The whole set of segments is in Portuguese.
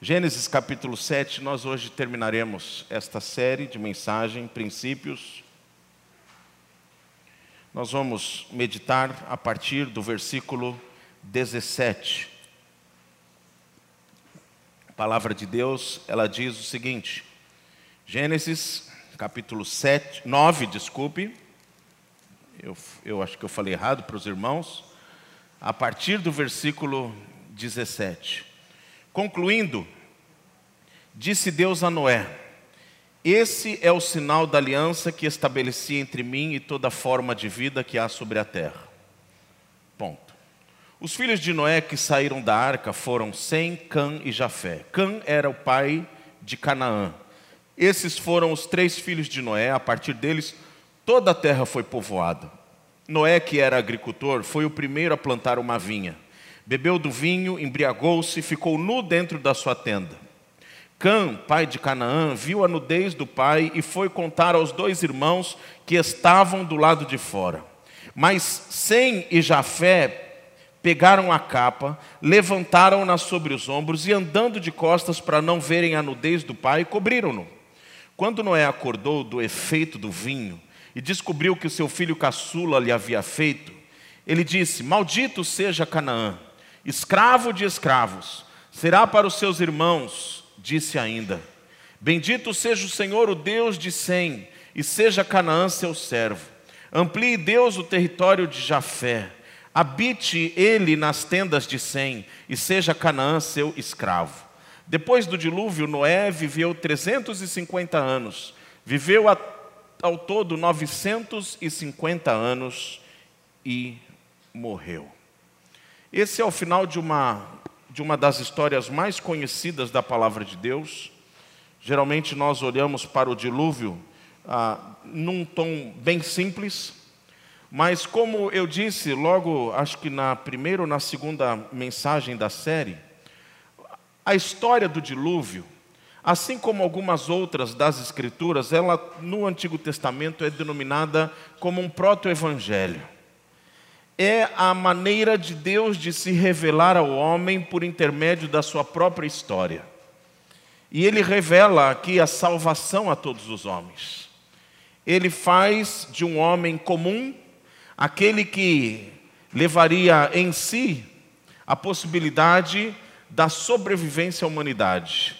Gênesis capítulo 7, nós hoje terminaremos esta série de mensagem, princípios. Nós vamos meditar a partir do versículo 17. A palavra de Deus, ela diz o seguinte: Gênesis capítulo 7, 9, desculpe. Eu, eu acho que eu falei errado para os irmãos. A partir do versículo 17. Concluindo, disse Deus a Noé: Esse é o sinal da aliança que estabeleci entre mim e toda forma de vida que há sobre a terra. Ponto. Os filhos de Noé que saíram da arca foram Sem, Cã e Jafé. Cã era o pai de Canaã. Esses foram os três filhos de Noé, a partir deles toda a terra foi povoada. Noé, que era agricultor, foi o primeiro a plantar uma vinha bebeu do vinho, embriagou-se, ficou nu dentro da sua tenda. Cã, pai de Canaã, viu a nudez do pai e foi contar aos dois irmãos que estavam do lado de fora. Mas Sem e Jafé pegaram a capa, levantaram-na sobre os ombros e, andando de costas para não verem a nudez do pai, cobriram-no. Quando Noé acordou do efeito do vinho e descobriu que o seu filho caçula lhe havia feito, ele disse: Maldito seja Canaã escravo de escravos, será para os seus irmãos, disse ainda. Bendito seja o Senhor, o Deus de Sem, e seja Canaã seu servo. Amplie Deus o território de Jafé, habite ele nas tendas de Sem, e seja Canaã seu escravo. Depois do dilúvio, Noé viveu 350 anos, viveu ao todo 950 anos e morreu. Esse é o final de uma, de uma das histórias mais conhecidas da palavra de Deus. Geralmente nós olhamos para o dilúvio ah, num tom bem simples, mas como eu disse logo, acho que na primeira ou na segunda mensagem da série, a história do dilúvio, assim como algumas outras das Escrituras, ela no Antigo Testamento é denominada como um proto-evangelho é a maneira de Deus de se revelar ao homem por intermédio da sua própria história. E ele revela aqui a salvação a todos os homens. Ele faz de um homem comum aquele que levaria em si a possibilidade da sobrevivência à humanidade.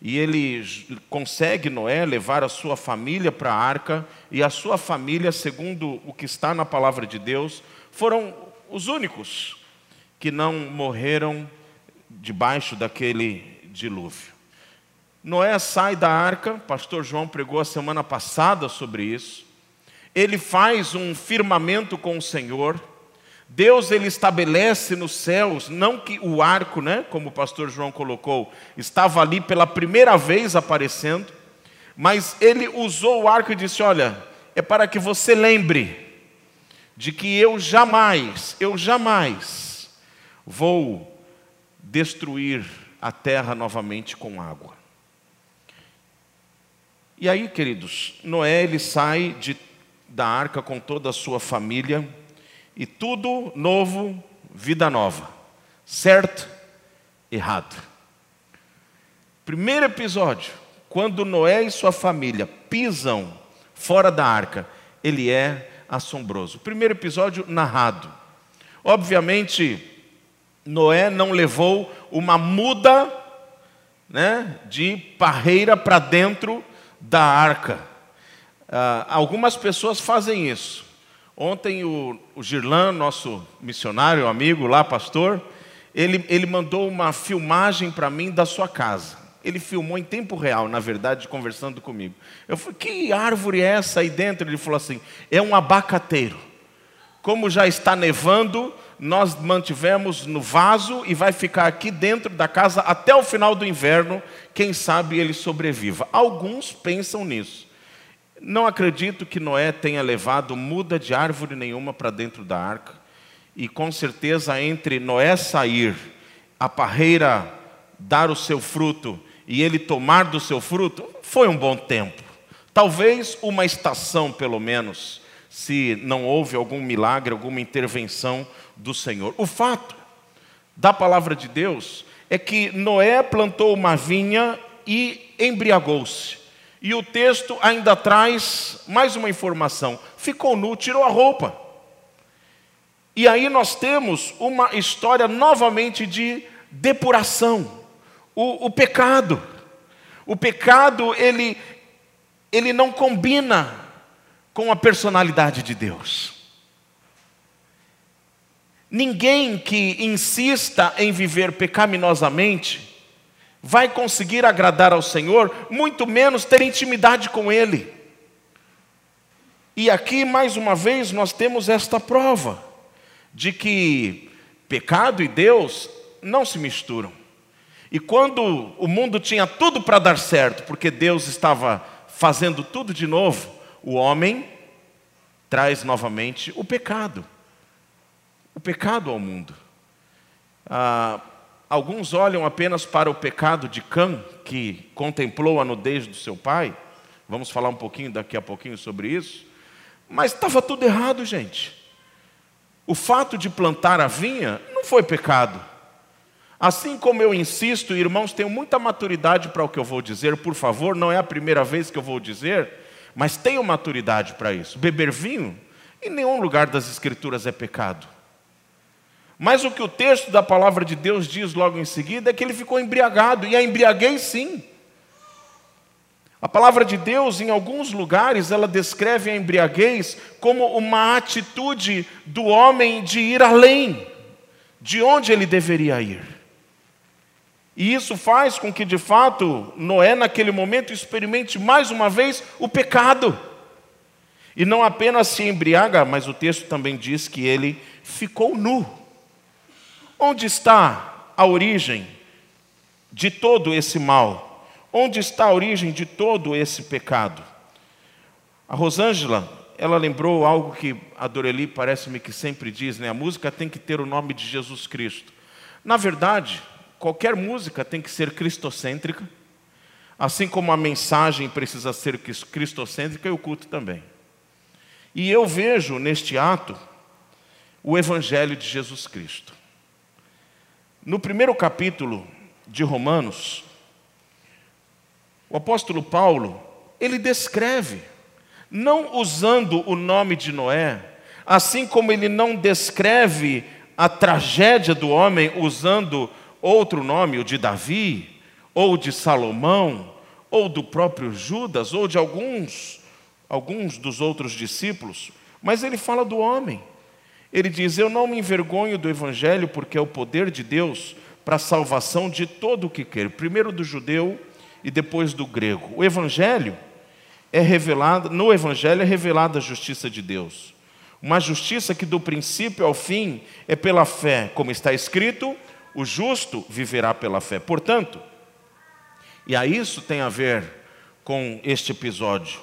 E ele consegue, Noé, levar a sua família para a arca, e a sua família, segundo o que está na palavra de Deus, foram os únicos que não morreram debaixo daquele dilúvio. Noé sai da arca, pastor João pregou a semana passada sobre isso. Ele faz um firmamento com o Senhor. Deus ele estabelece nos céus, não que o arco, né, como o pastor João colocou, estava ali pela primeira vez aparecendo, mas ele usou o arco e disse: "Olha, é para que você lembre de que eu jamais, eu jamais vou destruir a terra novamente com água. E aí, queridos, Noé ele sai de, da arca com toda a sua família e tudo novo, vida nova. Certo? Errado. Primeiro episódio, quando Noé e sua família pisam fora da arca, ele é assombroso. Primeiro episódio narrado. Obviamente, Noé não levou uma muda né, de parreira para dentro da arca. Ah, algumas pessoas fazem isso. Ontem o, o Girlan, nosso missionário, amigo lá, pastor, ele, ele mandou uma filmagem para mim da sua casa. Ele filmou em tempo real, na verdade, conversando comigo. Eu falei, que árvore é essa aí dentro? Ele falou assim: é um abacateiro. Como já está nevando, nós mantivemos no vaso e vai ficar aqui dentro da casa até o final do inverno. Quem sabe ele sobreviva. Alguns pensam nisso. Não acredito que Noé tenha levado muda de árvore nenhuma para dentro da arca. E com certeza, entre Noé sair, a parreira dar o seu fruto e ele tomar do seu fruto, foi um bom tempo. Talvez uma estação, pelo menos, se não houve algum milagre, alguma intervenção do Senhor. O fato da palavra de Deus é que Noé plantou uma vinha e embriagou-se. E o texto ainda traz mais uma informação: ficou nu, tirou a roupa. E aí nós temos uma história novamente de depuração, o, o pecado. O pecado, ele, ele não combina com a personalidade de Deus. Ninguém que insista em viver pecaminosamente vai conseguir agradar ao Senhor, muito menos ter intimidade com Ele. E aqui, mais uma vez, nós temos esta prova de que pecado e Deus não se misturam. E quando o mundo tinha tudo para dar certo, porque Deus estava fazendo tudo de novo, o homem traz novamente o pecado. O pecado ao mundo. Ah, alguns olham apenas para o pecado de Cã, que contemplou a nudez do seu pai. Vamos falar um pouquinho daqui a pouquinho sobre isso. Mas estava tudo errado, gente. O fato de plantar a vinha não foi pecado. Assim como eu insisto, irmãos, tenham muita maturidade para o que eu vou dizer, por favor, não é a primeira vez que eu vou dizer, mas tenham maturidade para isso. Beber vinho, em nenhum lugar das Escrituras é pecado. Mas o que o texto da palavra de Deus diz logo em seguida é que ele ficou embriagado, e a embriaguez sim. A palavra de Deus, em alguns lugares, ela descreve a embriaguez como uma atitude do homem de ir além de onde ele deveria ir. E isso faz com que, de fato, Noé, naquele momento, experimente mais uma vez o pecado. E não apenas se embriaga, mas o texto também diz que ele ficou nu. Onde está a origem de todo esse mal? Onde está a origem de todo esse pecado? A Rosângela, ela lembrou algo que a Doreli parece-me que sempre diz, né? A música tem que ter o nome de Jesus Cristo. Na verdade, Qualquer música tem que ser cristocêntrica, assim como a mensagem precisa ser cristocêntrica e o culto também. E eu vejo neste ato o Evangelho de Jesus Cristo. No primeiro capítulo de Romanos, o apóstolo Paulo, ele descreve, não usando o nome de Noé, assim como ele não descreve a tragédia do homem usando outro nome, o de Davi, ou de Salomão, ou do próprio Judas, ou de alguns, alguns dos outros discípulos, mas ele fala do homem. Ele diz: Eu não me envergonho do Evangelho, porque é o poder de Deus para a salvação de todo o que quer, primeiro do judeu e depois do grego. O Evangelho é revelado, no Evangelho é revelada a justiça de Deus. Uma justiça que do princípio ao fim é pela fé, como está escrito, o justo viverá pela fé. Portanto, e a isso tem a ver com este episódio.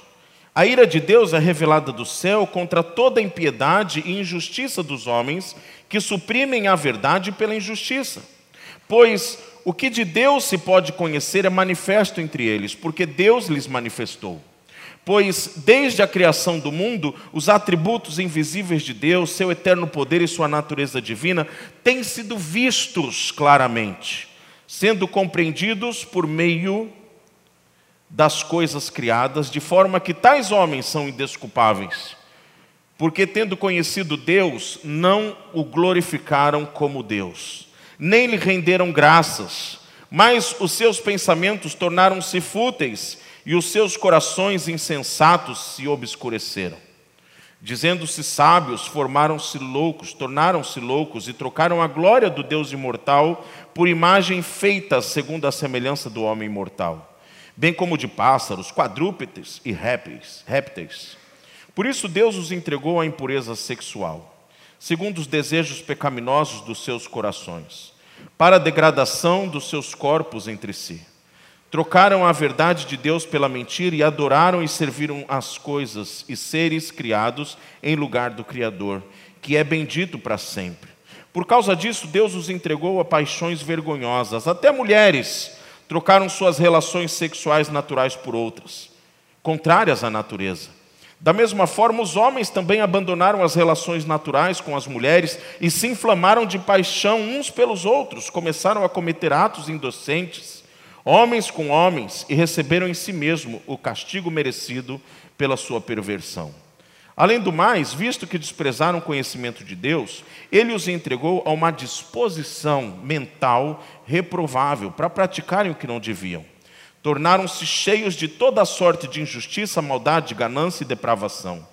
A ira de Deus é revelada do céu contra toda impiedade e injustiça dos homens que suprimem a verdade pela injustiça. Pois o que de Deus se pode conhecer é manifesto entre eles, porque Deus lhes manifestou. Pois desde a criação do mundo, os atributos invisíveis de Deus, seu eterno poder e sua natureza divina, têm sido vistos claramente, sendo compreendidos por meio das coisas criadas, de forma que tais homens são indesculpáveis, porque tendo conhecido Deus, não o glorificaram como Deus, nem lhe renderam graças, mas os seus pensamentos tornaram-se fúteis e os seus corações insensatos se obscureceram. Dizendo-se sábios, formaram-se loucos, tornaram-se loucos e trocaram a glória do Deus imortal por imagem feita segundo a semelhança do homem mortal, bem como de pássaros, quadrúpedes e répteis. Por isso Deus os entregou à impureza sexual, segundo os desejos pecaminosos dos seus corações, para a degradação dos seus corpos entre si Trocaram a verdade de Deus pela mentira e adoraram e serviram as coisas e seres criados em lugar do Criador, que é bendito para sempre. Por causa disso, Deus os entregou a paixões vergonhosas. Até mulheres trocaram suas relações sexuais naturais por outras, contrárias à natureza. Da mesma forma, os homens também abandonaram as relações naturais com as mulheres e se inflamaram de paixão uns pelos outros, começaram a cometer atos indocentes, homens com homens, e receberam em si mesmo o castigo merecido pela sua perversão. Além do mais, visto que desprezaram o conhecimento de Deus, ele os entregou a uma disposição mental reprovável para praticarem o que não deviam. Tornaram-se cheios de toda sorte de injustiça, maldade, ganância e depravação.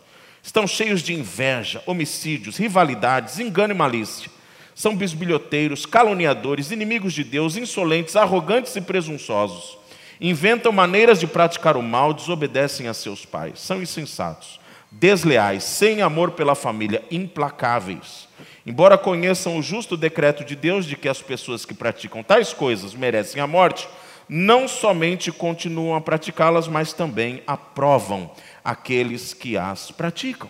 Estão cheios de inveja, homicídios, rivalidades, engano e malícia. São bisbilhoteiros, caluniadores, inimigos de Deus, insolentes, arrogantes e presunçosos. Inventam maneiras de praticar o mal, desobedecem a seus pais. São insensatos desleais, sem amor pela família, implacáveis. Embora conheçam o justo decreto de Deus de que as pessoas que praticam tais coisas merecem a morte, não somente continuam a praticá-las, mas também aprovam aqueles que as praticam.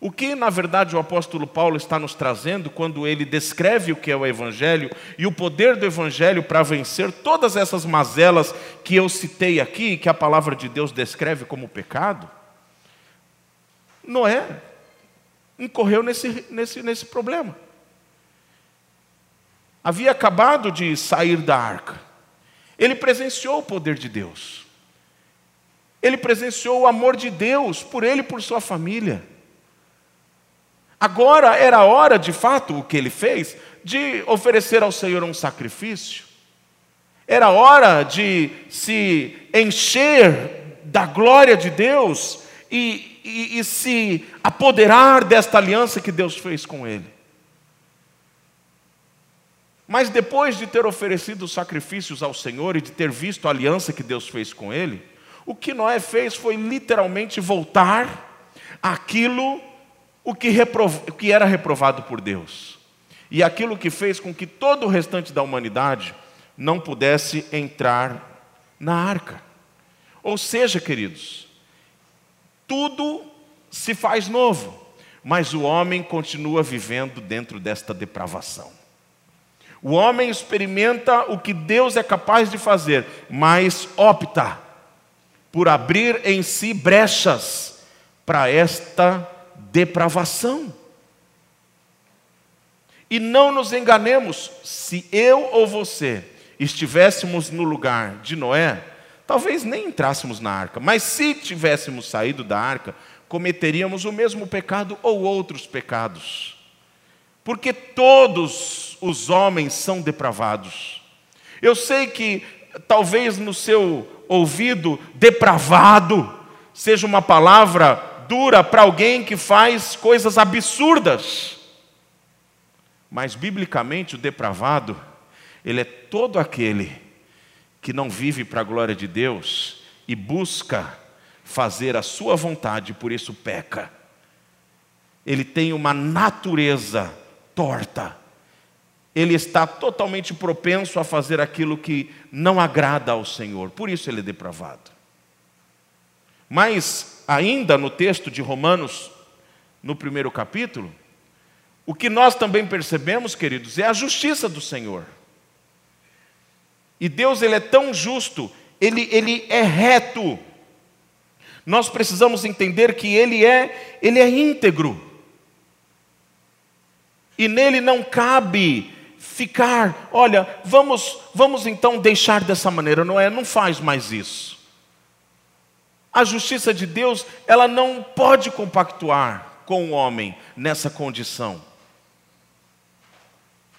O que, na verdade, o apóstolo Paulo está nos trazendo quando ele descreve o que é o Evangelho e o poder do Evangelho para vencer todas essas mazelas que eu citei aqui, que a palavra de Deus descreve como pecado? Noé incorreu nesse, nesse, nesse problema. Havia acabado de sair da arca. Ele presenciou o poder de Deus. Ele presenciou o amor de Deus por ele e por sua família. Agora era hora, de fato, o que ele fez, de oferecer ao Senhor um sacrifício. Era hora de se encher da glória de Deus e e, e se apoderar desta aliança que Deus fez com ele. Mas depois de ter oferecido sacrifícios ao Senhor e de ter visto a aliança que Deus fez com ele, o que Noé fez foi literalmente voltar aquilo o que, reprov... o que era reprovado por Deus. E aquilo que fez com que todo o restante da humanidade não pudesse entrar na arca. Ou seja, queridos, tudo se faz novo, mas o homem continua vivendo dentro desta depravação. O homem experimenta o que Deus é capaz de fazer, mas opta por abrir em si brechas para esta depravação. E não nos enganemos, se eu ou você estivéssemos no lugar de Noé, talvez nem entrássemos na arca, mas se tivéssemos saído da arca, cometeríamos o mesmo pecado ou outros pecados. Porque todos os homens são depravados. Eu sei que talvez no seu ouvido, depravado, seja uma palavra dura para alguém que faz coisas absurdas. Mas biblicamente o depravado, ele é todo aquele que não vive para a glória de Deus e busca fazer a sua vontade, por isso peca. Ele tem uma natureza torta. Ele está totalmente propenso a fazer aquilo que não agrada ao Senhor, por isso ele é depravado. Mas, ainda no texto de Romanos, no primeiro capítulo, o que nós também percebemos, queridos, é a justiça do Senhor. E Deus ele é tão justo, ele, ele é reto. Nós precisamos entender que ele é, ele é íntegro. E nele não cabe ficar, olha, vamos, vamos então deixar dessa maneira, não é? Não faz mais isso. A justiça de Deus, ela não pode compactuar com o homem nessa condição.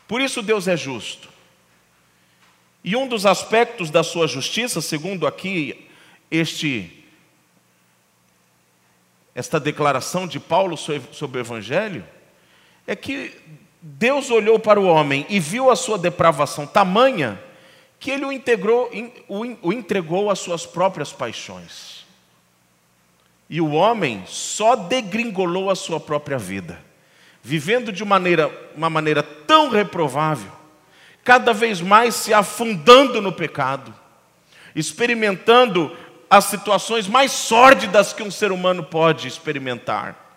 Por isso Deus é justo. E um dos aspectos da sua justiça, segundo aqui este esta declaração de Paulo sobre o evangelho, é que Deus olhou para o homem e viu a sua depravação tamanha que ele o, integrou, o entregou às suas próprias paixões. E o homem só degringolou a sua própria vida, vivendo de maneira, uma maneira tão reprovável, cada vez mais se afundando no pecado, experimentando as situações mais sórdidas que um ser humano pode experimentar.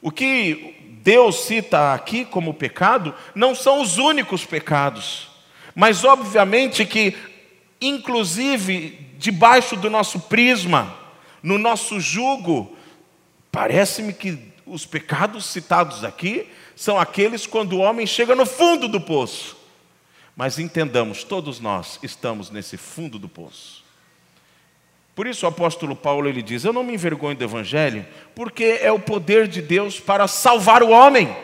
O que Deus cita aqui como pecado não são os únicos pecados, mas obviamente que, inclusive, debaixo do nosso prisma, No nosso jugo, parece-me que os pecados citados aqui são aqueles quando o homem chega no fundo do poço. Mas entendamos, todos nós estamos nesse fundo do poço. Por isso o apóstolo Paulo ele diz: Eu não me envergonho do evangelho, porque é o poder de Deus para salvar o homem.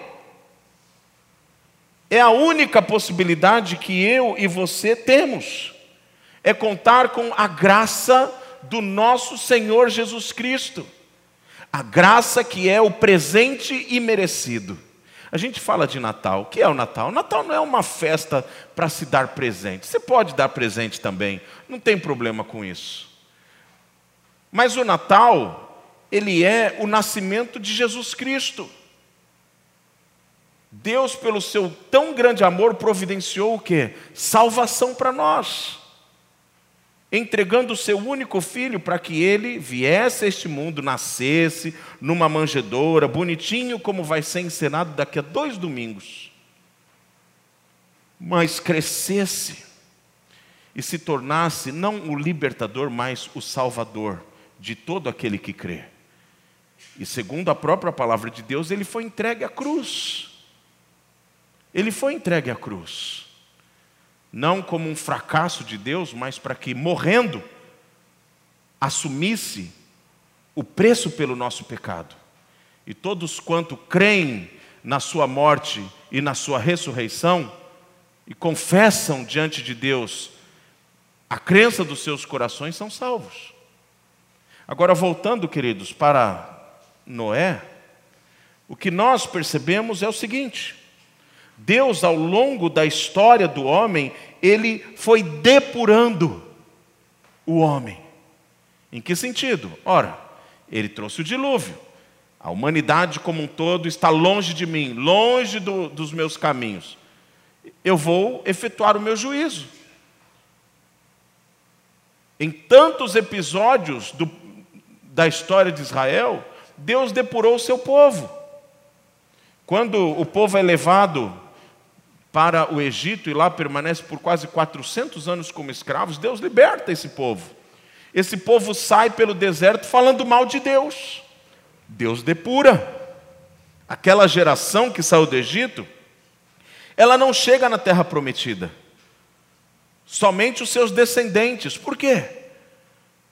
É a única possibilidade que eu e você temos. É contar com a graça do nosso Senhor Jesus Cristo. A graça que é o presente imerecido. A gente fala de Natal. O que é o Natal? O Natal não é uma festa para se dar presente. Você pode dar presente também, não tem problema com isso. Mas o Natal, ele é o nascimento de Jesus Cristo. Deus, pelo seu tão grande amor, providenciou o que? Salvação para nós entregando o seu único filho para que ele viesse a este mundo, nascesse numa manjedoura, bonitinho como vai ser encenado daqui a dois domingos, mas crescesse e se tornasse não o libertador, mas o salvador de todo aquele que crê. E segundo a própria palavra de Deus, ele foi entregue à cruz. Ele foi entregue à cruz não como um fracasso de Deus, mas para que, morrendo, assumisse o preço pelo nosso pecado. E todos quanto creem na sua morte e na sua ressurreição, e confessam diante de Deus a crença dos seus corações, são salvos. Agora, voltando, queridos, para Noé, o que nós percebemos é o seguinte: Deus, ao longo da história do homem, ele foi depurando o homem. Em que sentido? Ora, ele trouxe o dilúvio. A humanidade como um todo está longe de mim, longe do, dos meus caminhos. Eu vou efetuar o meu juízo. Em tantos episódios do, da história de Israel, Deus depurou o seu povo. Quando o povo é levado para o Egito e lá permanece por quase 400 anos como escravos, Deus liberta esse povo. Esse povo sai pelo deserto falando mal de Deus. Deus depura. Aquela geração que saiu do Egito, ela não chega na terra prometida. Somente os seus descendentes. Por quê?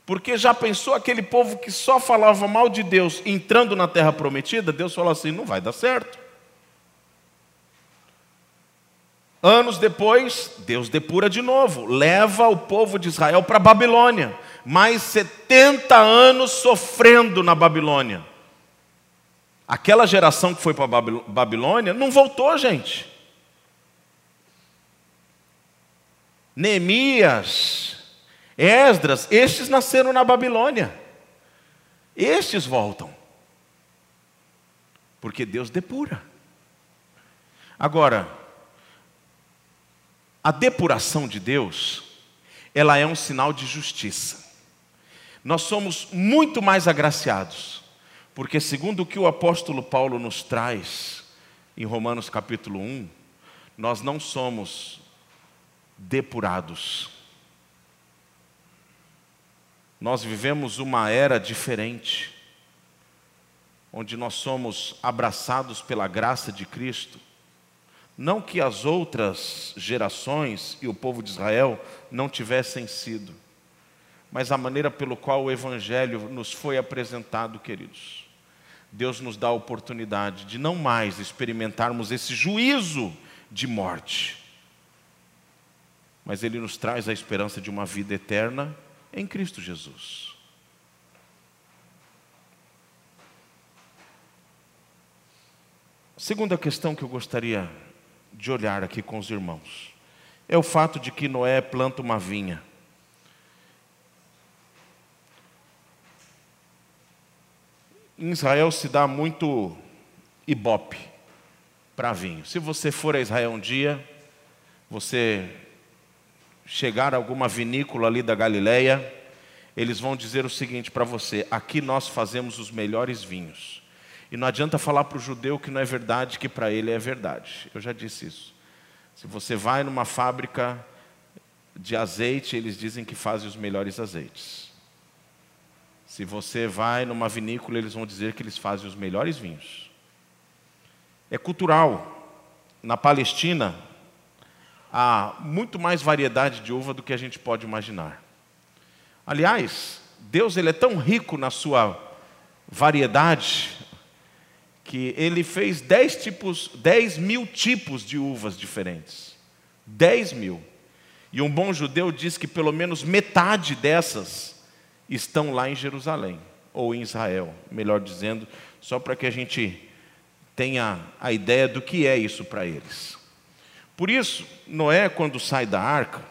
Porque já pensou aquele povo que só falava mal de Deus entrando na terra prometida? Deus falou assim: não vai dar certo. Anos depois, Deus depura de novo, leva o povo de Israel para a Babilônia. Mais 70 anos sofrendo na Babilônia. Aquela geração que foi para a Babilônia não voltou, gente. Neemias, Esdras, estes nasceram na Babilônia. Estes voltam. Porque Deus depura. Agora, a depuração de Deus, ela é um sinal de justiça. Nós somos muito mais agraciados, porque segundo o que o apóstolo Paulo nos traz em Romanos capítulo 1, nós não somos depurados. Nós vivemos uma era diferente, onde nós somos abraçados pela graça de Cristo não que as outras gerações e o povo de Israel não tivessem sido, mas a maneira pelo qual o Evangelho nos foi apresentado, queridos. Deus nos dá a oportunidade de não mais experimentarmos esse juízo de morte, mas Ele nos traz a esperança de uma vida eterna em Cristo Jesus. Segunda questão que eu gostaria de olhar aqui com os irmãos é o fato de que Noé planta uma vinha. Em Israel se dá muito ibope para vinho. Se você for a Israel um dia, você chegar a alguma vinícola ali da Galileia, eles vão dizer o seguinte para você: aqui nós fazemos os melhores vinhos. E não adianta falar para o judeu que não é verdade, que para ele é verdade. Eu já disse isso. Se você vai numa fábrica de azeite, eles dizem que fazem os melhores azeites. Se você vai numa vinícola, eles vão dizer que eles fazem os melhores vinhos. É cultural. Na Palestina, há muito mais variedade de uva do que a gente pode imaginar. Aliás, Deus ele é tão rico na sua variedade que ele fez 10 tipos, 10 mil tipos de uvas diferentes. 10 mil. E um bom judeu diz que pelo menos metade dessas estão lá em Jerusalém, ou em Israel, melhor dizendo, só para que a gente tenha a ideia do que é isso para eles. Por isso, Noé, quando sai da arca,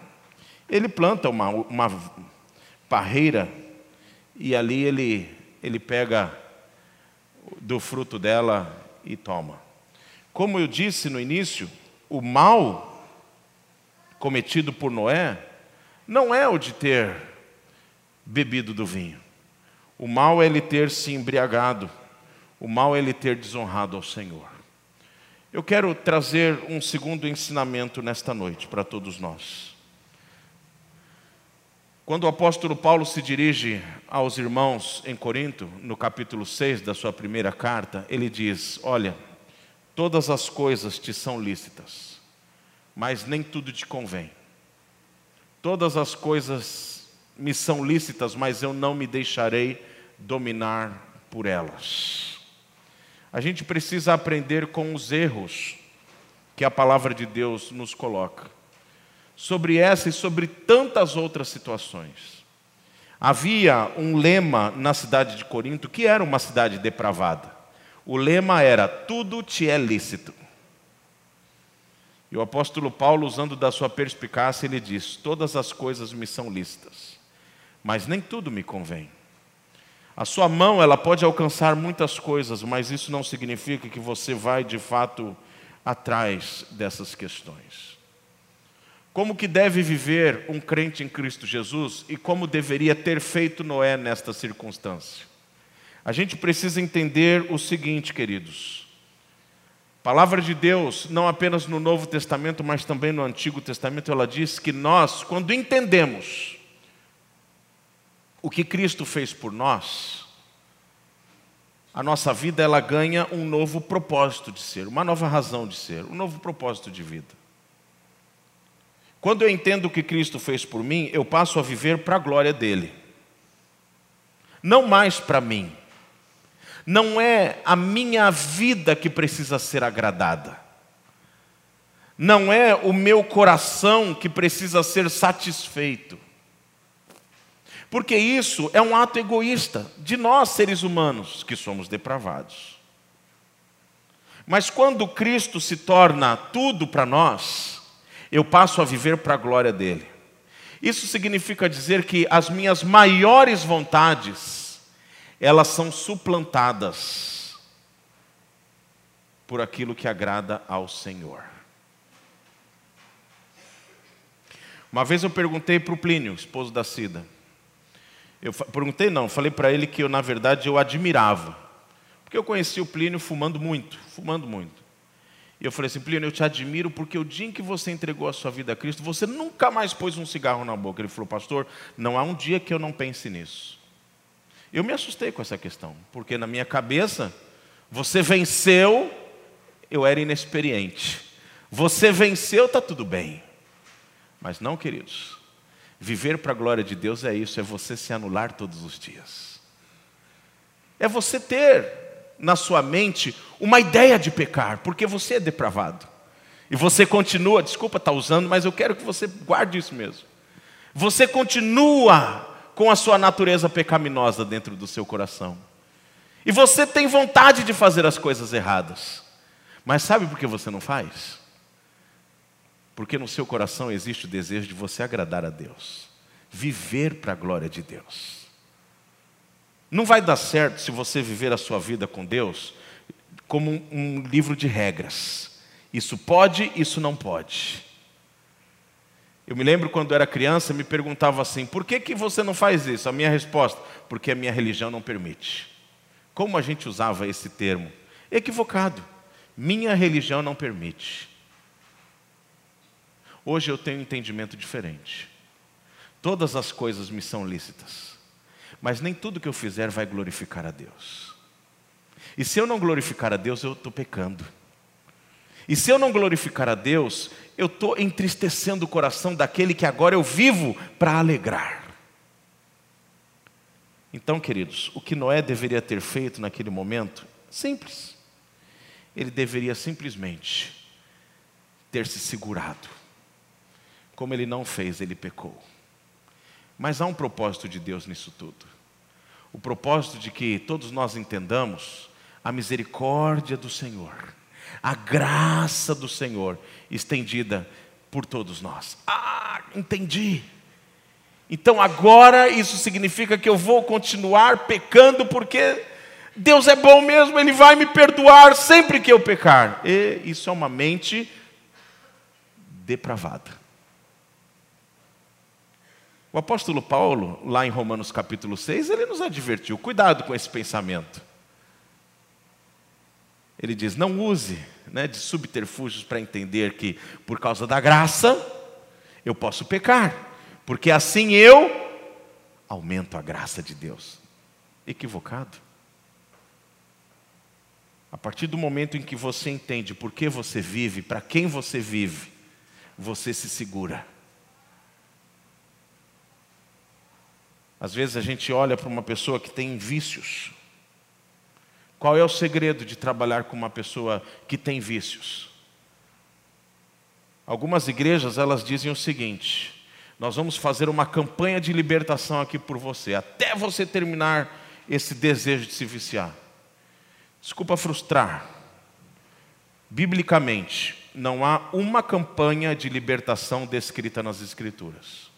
ele planta uma, uma parreira e ali ele, ele pega do fruto dela e toma. Como eu disse no início, o mal cometido por Noé não é o de ter bebido do vinho. O mal é ele ter se embriagado. O mal é ele ter desonrado ao Senhor. Eu quero trazer um segundo ensinamento nesta noite para todos nós. Quando o apóstolo Paulo se dirige aos irmãos em Corinto, no capítulo 6 da sua primeira carta, ele diz: Olha, todas as coisas te são lícitas mas nem tudo te convém. Todas as coisas me são lícitas, mas eu não me deixarei dominar por elas. A gente precisa aprender com os erros que a palavra de Deus nos coloca, sobre essa e sobre tantas outras situações. Havia um lema na cidade de Corinto, que era uma cidade depravada. O lema era: tudo te é lícito. E o apóstolo Paulo, usando da sua perspicácia, ele diz: Todas as coisas me são lícitas, mas nem tudo me convém. A sua mão, ela pode alcançar muitas coisas, mas isso não significa que você vai de fato atrás dessas questões. Como que deve viver um crente em Cristo Jesus e como deveria ter feito Noé nesta circunstância? A gente precisa entender o seguinte, queridos. Palavra de Deus, não apenas no Novo Testamento, mas também no Antigo Testamento, ela diz que nós, quando entendemos o que Cristo fez por nós, a nossa vida ela ganha um novo propósito de ser, uma nova razão de ser, um novo propósito de vida. Quando eu entendo o que Cristo fez por mim, eu passo a viver para a glória dele. Não mais para mim, não é a minha vida que precisa ser agradada. Não é o meu coração que precisa ser satisfeito. Porque isso é um ato egoísta de nós, seres humanos, que somos depravados. Mas quando Cristo se torna tudo para nós, eu passo a viver para a glória dele. Isso significa dizer que as minhas maiores vontades, elas são suplantadas por aquilo que agrada ao Senhor. Uma vez eu perguntei para o Plínio, esposo da Cida. Eu perguntei não, falei para ele que eu na verdade eu admirava. Porque eu conheci o Plínio fumando muito, fumando muito. E eu falei assim, Plínio, eu te admiro porque o dia em que você entregou a sua vida a Cristo, você nunca mais pôs um cigarro na boca. Ele falou, pastor, não há um dia que eu não pense nisso. Eu me assustei com essa questão, porque na minha cabeça, você venceu, eu era inexperiente. Você venceu, está tudo bem. Mas não, queridos. Viver para a glória de Deus é isso, é você se anular todos os dias. É você ter na sua mente uma ideia de pecar, porque você é depravado. E você continua, desculpa estar tá usando, mas eu quero que você guarde isso mesmo. Você continua com a sua natureza pecaminosa dentro do seu coração. E você tem vontade de fazer as coisas erradas. Mas sabe por que você não faz? Porque no seu coração existe o desejo de você agradar a Deus, viver para a glória de Deus. Não vai dar certo se você viver a sua vida com Deus como um, livro de regras. Isso pode, isso não pode. Eu me lembro quando era criança, me perguntava assim: por que, que você não faz isso? A minha resposta: porque a minha religião não permite. Como a gente usava esse termo? Equivocado. Minha religião não permite. Hoje eu tenho um entendimento diferente. Todas as coisas me são lícitas, mas nem tudo que eu fizer vai glorificar a Deus. E se eu não glorificar a Deus, eu estou pecando. E se eu não glorificar a Deus, eu estou entristecendo o coração daquele que agora eu vivo para alegrar. Então, queridos, o que Noé deveria ter feito naquele momento? Simples. Ele deveria simplesmente ter se segurado. Como ele não fez, ele pecou. Mas há um propósito de Deus nisso tudo. O propósito de que todos nós entendamos a misericórdia do Senhor a graça do Senhor estendida por todos nós. Ah, entendi. Então agora isso significa que eu vou continuar pecando porque Deus é bom mesmo, Ele vai me perdoar sempre que eu pecar. E isso é uma mente depravada. O apóstolo Paulo, lá em Romanos capítulo 6, ele nos advertiu: cuidado com esse pensamento. Ele diz: não use né, de subterfúgios para entender que, por causa da graça, eu posso pecar, porque assim eu aumento a graça de Deus. Equivocado. A partir do momento em que você entende por que você vive, para quem você vive, você se segura. Às vezes a gente olha para uma pessoa que tem vícios, qual é o segredo de trabalhar com uma pessoa que tem vícios? Algumas igrejas elas dizem o seguinte: nós vamos fazer uma campanha de libertação aqui por você, até você terminar esse desejo de se viciar. Desculpa frustrar. Biblicamente, não há uma campanha de libertação descrita nas Escrituras,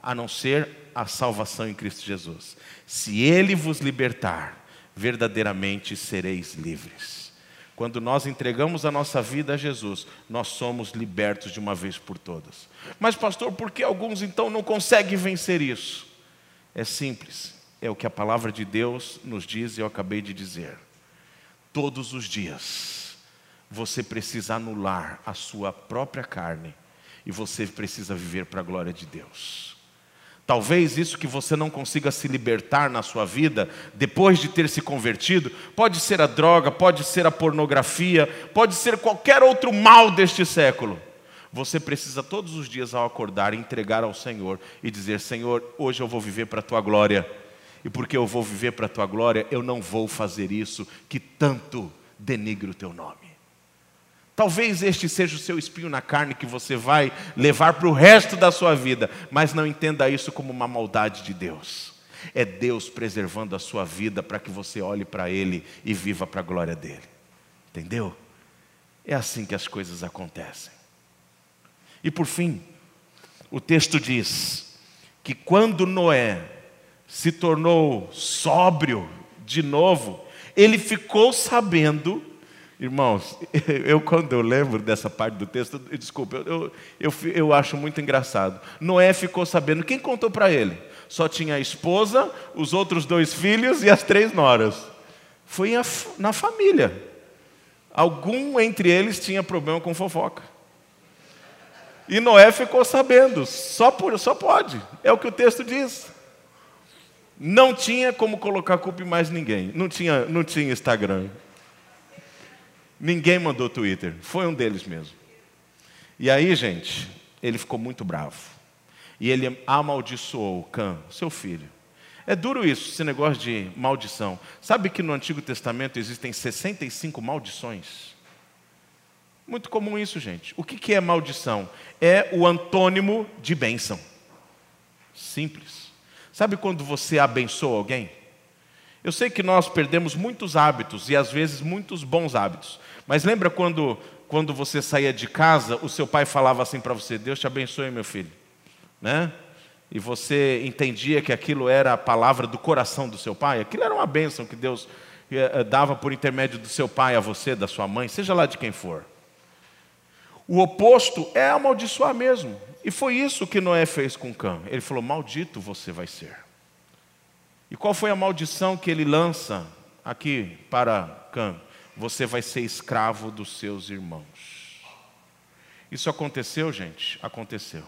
a não ser a salvação em Cristo Jesus. Se Ele vos libertar, verdadeiramente sereis livres. Quando nós entregamos a nossa vida a Jesus, nós somos libertos de uma vez por todas. Mas, pastor, por que alguns então não conseguem vencer isso? É simples, é o que a palavra de Deus nos diz e eu acabei de dizer. Todos os dias, você precisa anular a sua própria carne e você precisa viver para a glória de Deus. Talvez isso que você não consiga se libertar na sua vida, depois de ter se convertido, pode ser a droga, pode ser a pornografia, pode ser qualquer outro mal deste século. Você precisa todos os dias ao acordar entregar ao Senhor e dizer: Senhor, hoje eu vou viver para a tua glória. E porque eu vou viver para a tua glória, eu não vou fazer isso que tanto denigre o teu nome. Talvez este seja o seu espinho na carne que você vai levar para o resto da sua vida, mas não entenda isso como uma maldade de Deus. É Deus preservando a sua vida para que você olhe para Ele e viva para a glória dele. Entendeu? É assim que as coisas acontecem. E por fim, o texto diz que quando Noé se tornou sóbrio de novo, ele ficou sabendo Irmãos, eu quando eu lembro dessa parte do texto, desculpa, eu, eu, eu acho muito engraçado. Noé ficou sabendo, quem contou para ele? Só tinha a esposa, os outros dois filhos e as três noras. Foi na família. Algum entre eles tinha problema com fofoca. E Noé ficou sabendo, só, por, só pode, é o que o texto diz. Não tinha como colocar culpa em mais ninguém, não tinha, não tinha Instagram, Ninguém mandou Twitter, foi um deles mesmo. E aí, gente, ele ficou muito bravo. E ele amaldiçoou Cã, seu filho. É duro isso, esse negócio de maldição. Sabe que no Antigo Testamento existem 65 maldições? Muito comum isso, gente. O que é maldição? É o antônimo de bênção. Simples. Sabe quando você abençoa alguém? Eu sei que nós perdemos muitos hábitos e às vezes muitos bons hábitos. Mas lembra quando, quando você saía de casa, o seu pai falava assim para você: Deus te abençoe, meu filho. Né? E você entendia que aquilo era a palavra do coração do seu pai? Aquilo era uma bênção que Deus eh, eh, dava por intermédio do seu pai a você, da sua mãe, seja lá de quem for. O oposto é amaldiçoar mesmo. E foi isso que Noé fez com Cã. Ele falou: Maldito você vai ser. E qual foi a maldição que ele lança aqui para Cã? Você vai ser escravo dos seus irmãos. Isso aconteceu, gente? Aconteceu.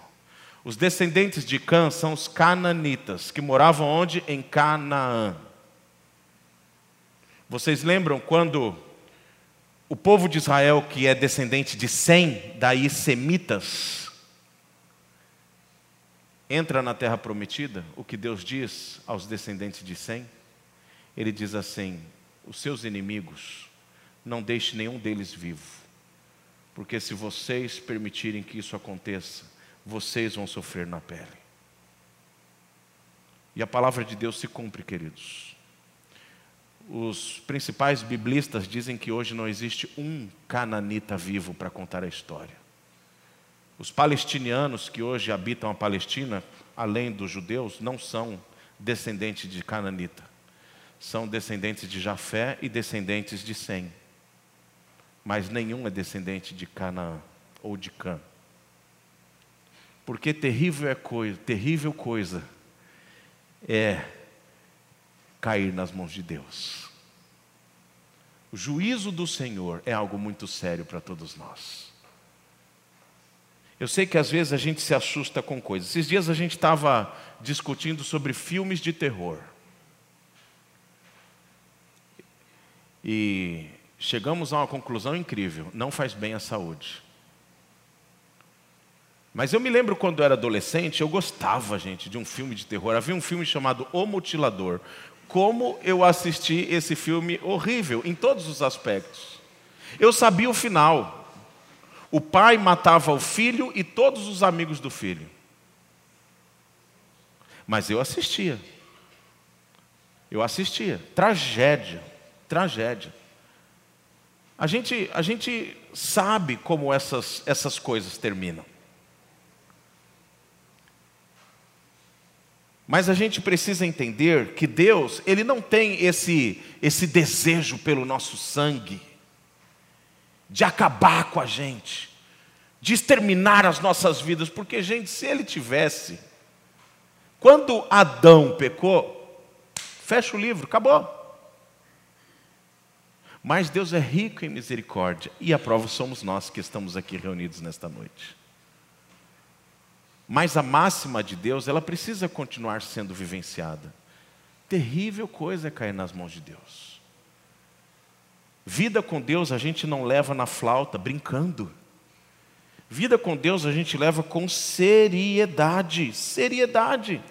Os descendentes de Cã são os cananitas, que moravam onde? Em Canaã. Vocês lembram quando o povo de Israel, que é descendente de Sem, daí semitas, entra na terra prometida, o que Deus diz aos descendentes de Sem? Ele diz assim: os seus inimigos, não deixe nenhum deles vivo, porque se vocês permitirem que isso aconteça, vocês vão sofrer na pele. E a palavra de Deus se cumpre, queridos. Os principais biblistas dizem que hoje não existe um cananita vivo para contar a história. Os palestinianos que hoje habitam a Palestina, além dos judeus, não são descendentes de cananita. São descendentes de Jafé e descendentes de Sem. Mas nenhum é descendente de Canaã ou de Cã. Porque terrível é coisa, terrível coisa é cair nas mãos de Deus. O juízo do Senhor é algo muito sério para todos nós. Eu sei que às vezes a gente se assusta com coisas. Esses dias a gente estava discutindo sobre filmes de terror. E chegamos a uma conclusão incrível: não faz bem à saúde. Mas eu me lembro quando eu era adolescente, eu gostava, gente, de um filme de terror. Havia um filme chamado O Mutilador. Como eu assisti esse filme horrível, em todos os aspectos. Eu sabia o final. O pai matava o filho e todos os amigos do filho. Mas eu assistia. Eu assistia. Tragédia. Tragédia. A gente, a gente sabe como essas, essas coisas terminam. Mas a gente precisa entender que Deus, Ele não tem esse, esse desejo pelo nosso sangue, de acabar com a gente, de exterminar as nossas vidas, porque, gente, se Ele tivesse, quando Adão pecou, fecha o livro, acabou. Mas Deus é rico em misericórdia, e a prova somos nós que estamos aqui reunidos nesta noite. Mas a máxima de Deus, ela precisa continuar sendo vivenciada. Terrível coisa é cair nas mãos de Deus. Vida com Deus a gente não leva na flauta, brincando. Vida com Deus a gente leva com seriedade, seriedade.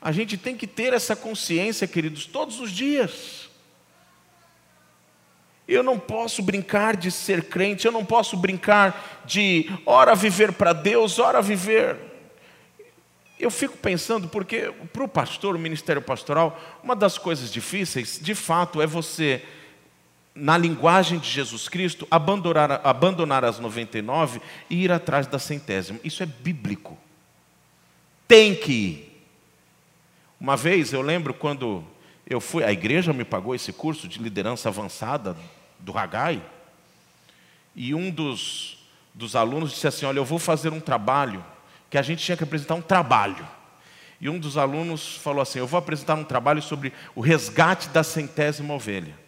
A gente tem que ter essa consciência, queridos, todos os dias. Eu não posso brincar de ser crente, eu não posso brincar de ora viver para Deus, ora viver. Eu fico pensando, porque para o pastor, o ministério pastoral, uma das coisas difíceis, de fato, é você, na linguagem de Jesus Cristo, abandonar, abandonar as 99 e ir atrás da centésima. Isso é bíblico. Tem que ir. Uma vez eu lembro quando eu fui, a igreja me pagou esse curso de liderança avançada do Ragai, e um dos, dos alunos disse assim: Olha, eu vou fazer um trabalho, que a gente tinha que apresentar um trabalho. E um dos alunos falou assim: Eu vou apresentar um trabalho sobre o resgate da centésima ovelha.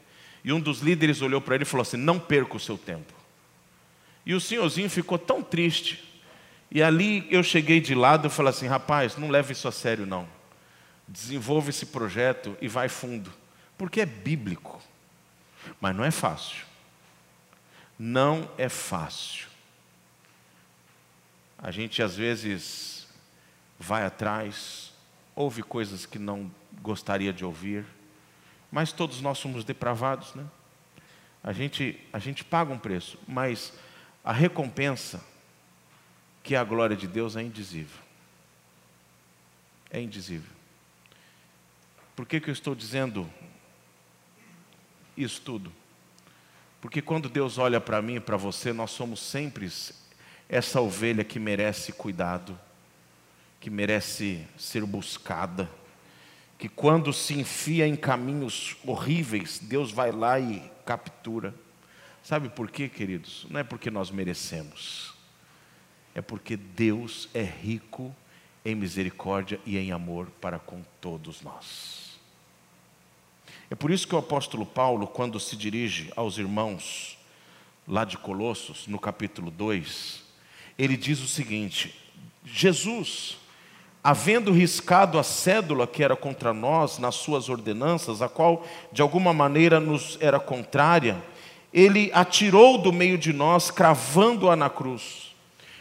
E um dos líderes olhou para ele e falou assim: Não perca o seu tempo. E o senhorzinho ficou tão triste. E ali eu cheguei de lado e falei assim: Rapaz, não leve isso a sério, não. Desenvolva esse projeto e vai fundo. Porque é bíblico. Mas não é fácil. Não é fácil. A gente às vezes vai atrás, ouve coisas que não gostaria de ouvir, mas todos nós somos depravados, né? A gente, a gente paga um preço, mas a recompensa, que é a glória de Deus, é indizível. É indizível. Por que, que eu estou dizendo isso tudo. Porque quando Deus olha para mim e para você, nós somos sempre essa ovelha que merece cuidado, que merece ser buscada, que quando se enfia em caminhos horríveis, Deus vai lá e captura. Sabe por quê, queridos? Não é porque nós merecemos, é porque Deus é rico em misericórdia e em amor para com todos nós. É por isso que o apóstolo Paulo, quando se dirige aos irmãos lá de Colossos, no capítulo 2, ele diz o seguinte: Jesus, havendo riscado a cédula que era contra nós nas suas ordenanças, a qual de alguma maneira nos era contrária, ele atirou do meio de nós, cravando-a na cruz.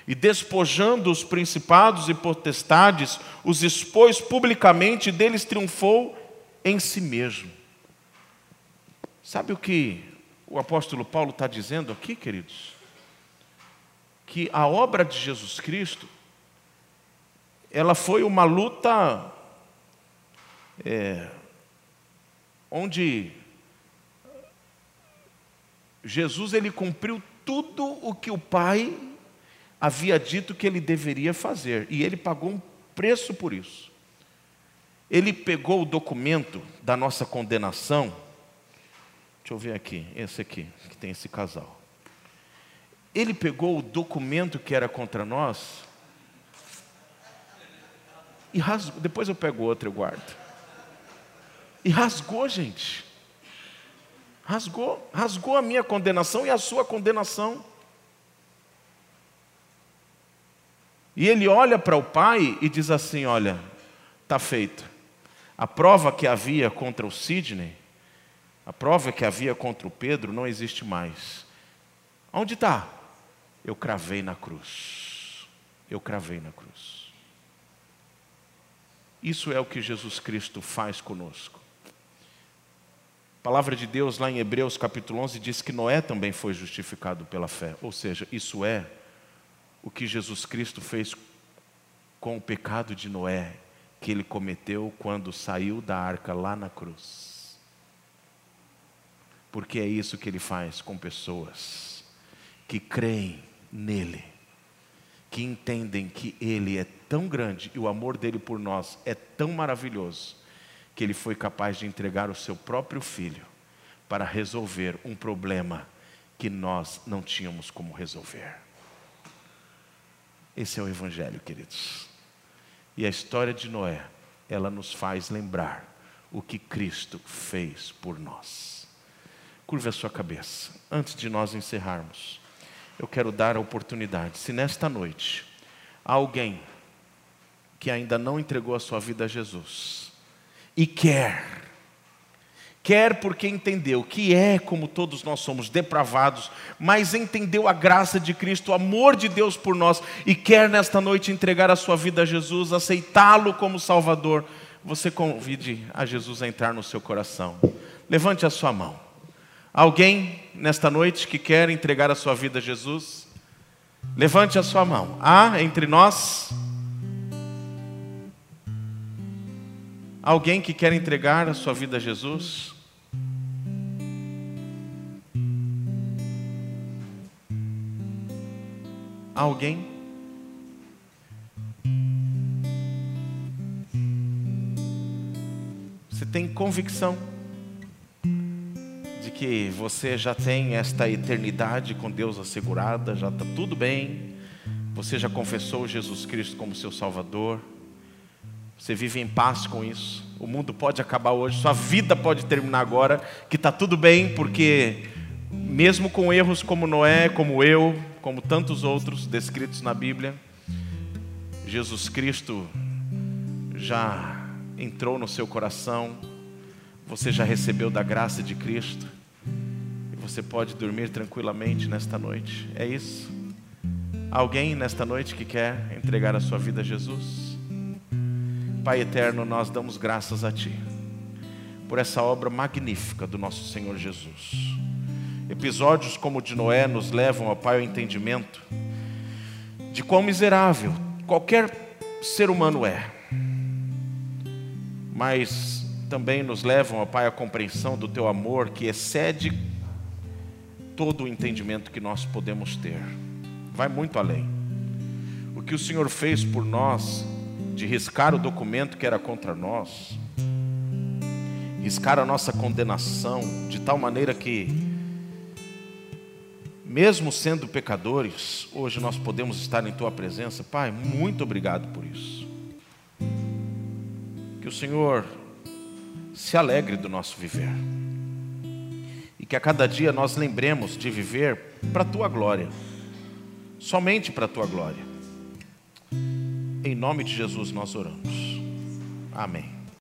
E despojando os principados e potestades, os expôs publicamente e deles triunfou em si mesmo. Sabe o que o apóstolo Paulo está dizendo aqui, queridos? Que a obra de Jesus Cristo, ela foi uma luta é, onde Jesus ele cumpriu tudo o que o Pai havia dito que ele deveria fazer, e ele pagou um preço por isso. Ele pegou o documento da nossa condenação, deixa eu ver aqui, esse aqui, que tem esse casal. Ele pegou o documento que era contra nós e rasgou, depois eu pego outro e guardo. E rasgou, gente. Rasgou, rasgou a minha condenação e a sua condenação. E ele olha para o pai e diz assim: Olha, está feito. A prova que havia contra o Sidney, a prova que havia contra o Pedro, não existe mais. Onde está? Eu cravei na cruz. Eu cravei na cruz. Isso é o que Jesus Cristo faz conosco. A palavra de Deus lá em Hebreus capítulo 11 diz que Noé também foi justificado pela fé. Ou seja, isso é o que Jesus Cristo fez com o pecado de Noé, que ele cometeu quando saiu da arca lá na cruz. Porque é isso que ele faz com pessoas que creem nele, que entendem que ele é tão grande e o amor dele por nós é tão maravilhoso que ele foi capaz de entregar o seu próprio filho para resolver um problema que nós não tínhamos como resolver. Esse é o Evangelho, queridos. E a história de Noé, ela nos faz lembrar o que Cristo fez por nós. Curva a sua cabeça. Antes de nós encerrarmos, eu quero dar a oportunidade. Se nesta noite há alguém que ainda não entregou a sua vida a Jesus, e quer. Quer porque entendeu que é como todos nós somos depravados, mas entendeu a graça de Cristo, o amor de Deus por nós e quer nesta noite entregar a sua vida a Jesus, aceitá-lo como Salvador. Você convide a Jesus a entrar no seu coração. Levante a sua mão. Alguém nesta noite que quer entregar a sua vida a Jesus? Levante a sua mão. Há entre nós Alguém que quer entregar a sua vida a Jesus? Alguém? Você tem convicção que você já tem esta eternidade com Deus assegurada, já está tudo bem, você já confessou Jesus Cristo como seu Salvador? Você vive em paz com isso. O mundo pode acabar hoje, sua vida pode terminar agora, que está tudo bem, porque mesmo com erros como Noé, como eu, como tantos outros descritos na Bíblia, Jesus Cristo já entrou no seu coração, você já recebeu da graça de Cristo, você pode dormir tranquilamente nesta noite. É isso? Alguém nesta noite que quer entregar a sua vida a Jesus? Pai eterno, nós damos graças a Ti por essa obra magnífica do nosso Senhor Jesus. Episódios como o de Noé nos levam, ó Pai, ao entendimento de quão miserável qualquer ser humano é, mas também nos levam, ó Pai, à compreensão do Teu amor que excede todo o entendimento que nós podemos ter, vai muito além. O que o Senhor fez por nós de riscar o documento que era contra nós, riscar a nossa condenação, de tal maneira que, mesmo sendo pecadores, hoje nós podemos estar em Tua presença. Pai, muito obrigado por isso. Que o Senhor se alegre do nosso viver. Que a cada dia nós lembremos de viver para a Tua glória. somente para a tua glória. Em nome de Jesus nós oramos. Amém.